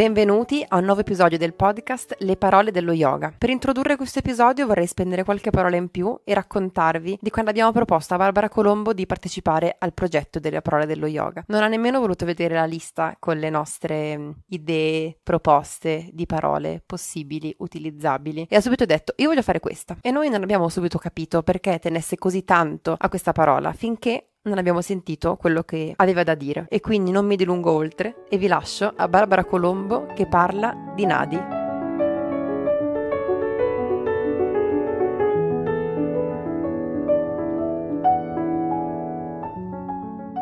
Benvenuti a un nuovo episodio del podcast Le parole dello yoga. Per introdurre questo episodio vorrei spendere qualche parola in più e raccontarvi di quando abbiamo proposto a Barbara Colombo di partecipare al progetto delle parole dello yoga. Non ha nemmeno voluto vedere la lista con le nostre mm, idee, proposte di parole possibili, utilizzabili e ha subito detto io voglio fare questa. E noi non abbiamo subito capito perché tenesse così tanto a questa parola finché non abbiamo sentito quello che aveva da dire e quindi non mi dilungo oltre e vi lascio a Barbara Colombo che parla di Nadi.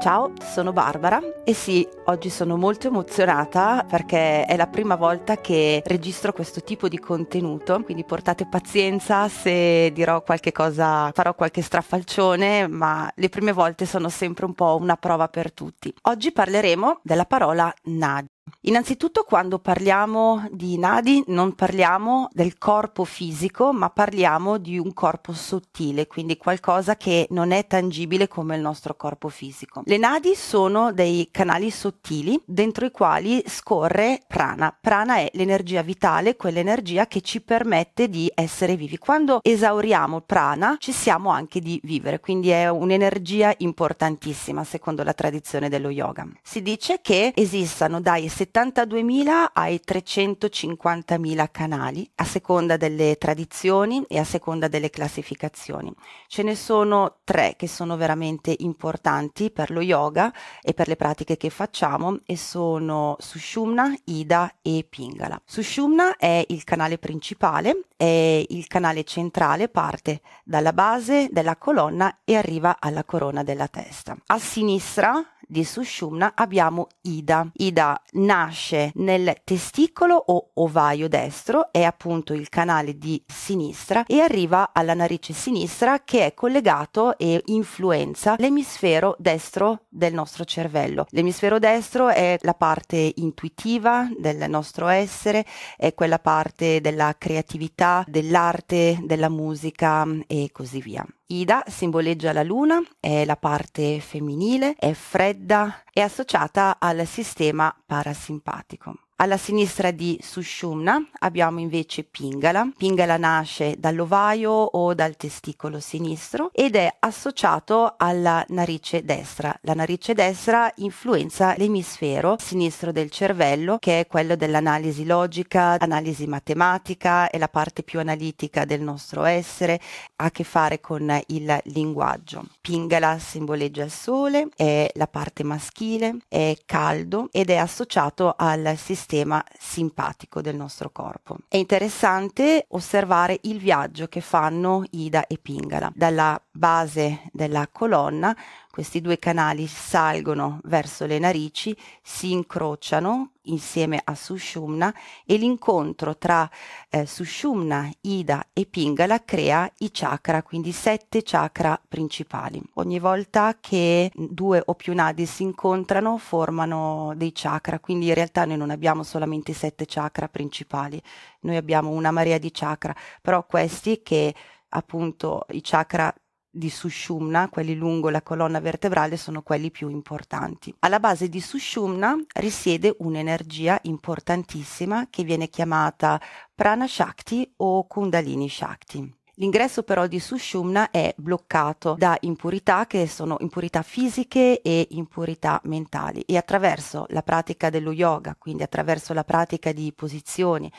Ciao, sono Barbara e sì, oggi sono molto emozionata perché è la prima volta che registro questo tipo di contenuto, quindi portate pazienza se dirò qualche cosa, farò qualche strafalcione, ma le prime volte sono sempre un po' una prova per tutti. Oggi parleremo della parola nudge. Innanzitutto quando parliamo di nadi non parliamo del corpo fisico, ma parliamo di un corpo sottile, quindi qualcosa che non è tangibile come il nostro corpo fisico. Le nadi sono dei canali sottili dentro i quali scorre prana. Prana è l'energia vitale, quell'energia che ci permette di essere vivi. Quando esauriamo prana cessiamo anche di vivere, quindi è un'energia importantissima secondo la tradizione dello yoga. Si dice che esistano dai 72.000 ai 350.000 canali, a seconda delle tradizioni e a seconda delle classificazioni. Ce ne sono tre che sono veramente importanti per lo yoga e per le pratiche che facciamo e sono Sushumna, Ida e Pingala. Sushumna è il canale principale, è il canale centrale, parte dalla base della colonna e arriva alla corona della testa. A sinistra di Sushumna abbiamo Ida. Ida nasce nel testicolo o ovaio destro, è appunto il canale di sinistra e arriva alla narice sinistra che è collegato e influenza l'emisfero destro del nostro cervello. L'emisfero destro è la parte intuitiva del nostro essere, è quella parte della creatività, dell'arte, della musica e così via. Ida simboleggia la luna, è la parte femminile, è fredda, è associata al sistema parasimpatico. Alla sinistra di Sushumna abbiamo invece Pingala. Pingala nasce dall'ovaio o dal testicolo sinistro ed è associato alla narice destra. La narice destra influenza l'emisfero sinistro del cervello, che è quello dell'analisi logica, analisi matematica, è la parte più analitica del nostro essere, ha a che fare con il linguaggio. Pingala simboleggia il sole, è la parte maschile, è caldo ed è associato al sistema sistema simpatico del nostro corpo. È interessante osservare il viaggio che fanno Ida e Pingala dalla base della colonna questi due canali salgono verso le narici, si incrociano insieme a Sushumna e l'incontro tra eh, Sushumna, Ida e Pingala crea i chakra, quindi sette chakra principali. Ogni volta che due o più nadi si incontrano formano dei chakra, quindi in realtà noi non abbiamo solamente sette chakra principali, noi abbiamo una marea di chakra, però questi che appunto i chakra di Sushumna, quelli lungo la colonna vertebrale, sono quelli più importanti. Alla base di Sushumna risiede un'energia importantissima che viene chiamata Prana Shakti o Kundalini Shakti. L'ingresso però di Sushumna è bloccato da impurità che sono impurità fisiche e impurità mentali e attraverso la pratica dello yoga, quindi attraverso la pratica di posizioni,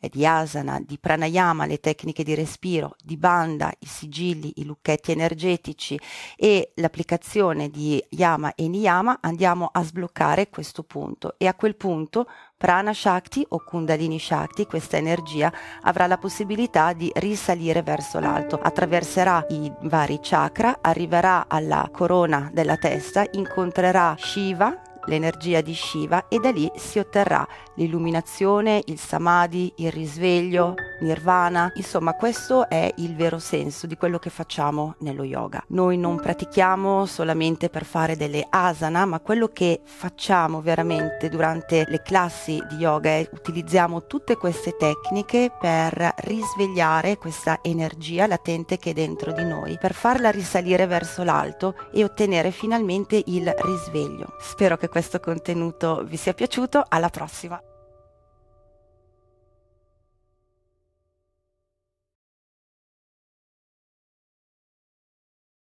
di asana, di pranayama, le tecniche di respiro, di banda, i sigilli, i lucchetti energetici e l'applicazione di yama e niyama andiamo a sbloccare questo punto. E a quel punto Prana Shakti o Kundalini Shakti, questa energia, avrà la possibilità di risalire verso l'alto, attraverserà i vari chakra, arriverà alla corona della testa, incontrerà Shiva, l'energia di Shiva e da lì si otterrà l'illuminazione, il samadhi, il risveglio, nirvana. Insomma, questo è il vero senso di quello che facciamo nello yoga. Noi non pratichiamo solamente per fare delle asana, ma quello che facciamo veramente durante le classi di yoga è utilizziamo tutte queste tecniche per risvegliare questa energia latente che è dentro di noi, per farla risalire verso l'alto e ottenere finalmente il risveglio. Spero che questo contenuto vi sia piaciuto, alla prossima!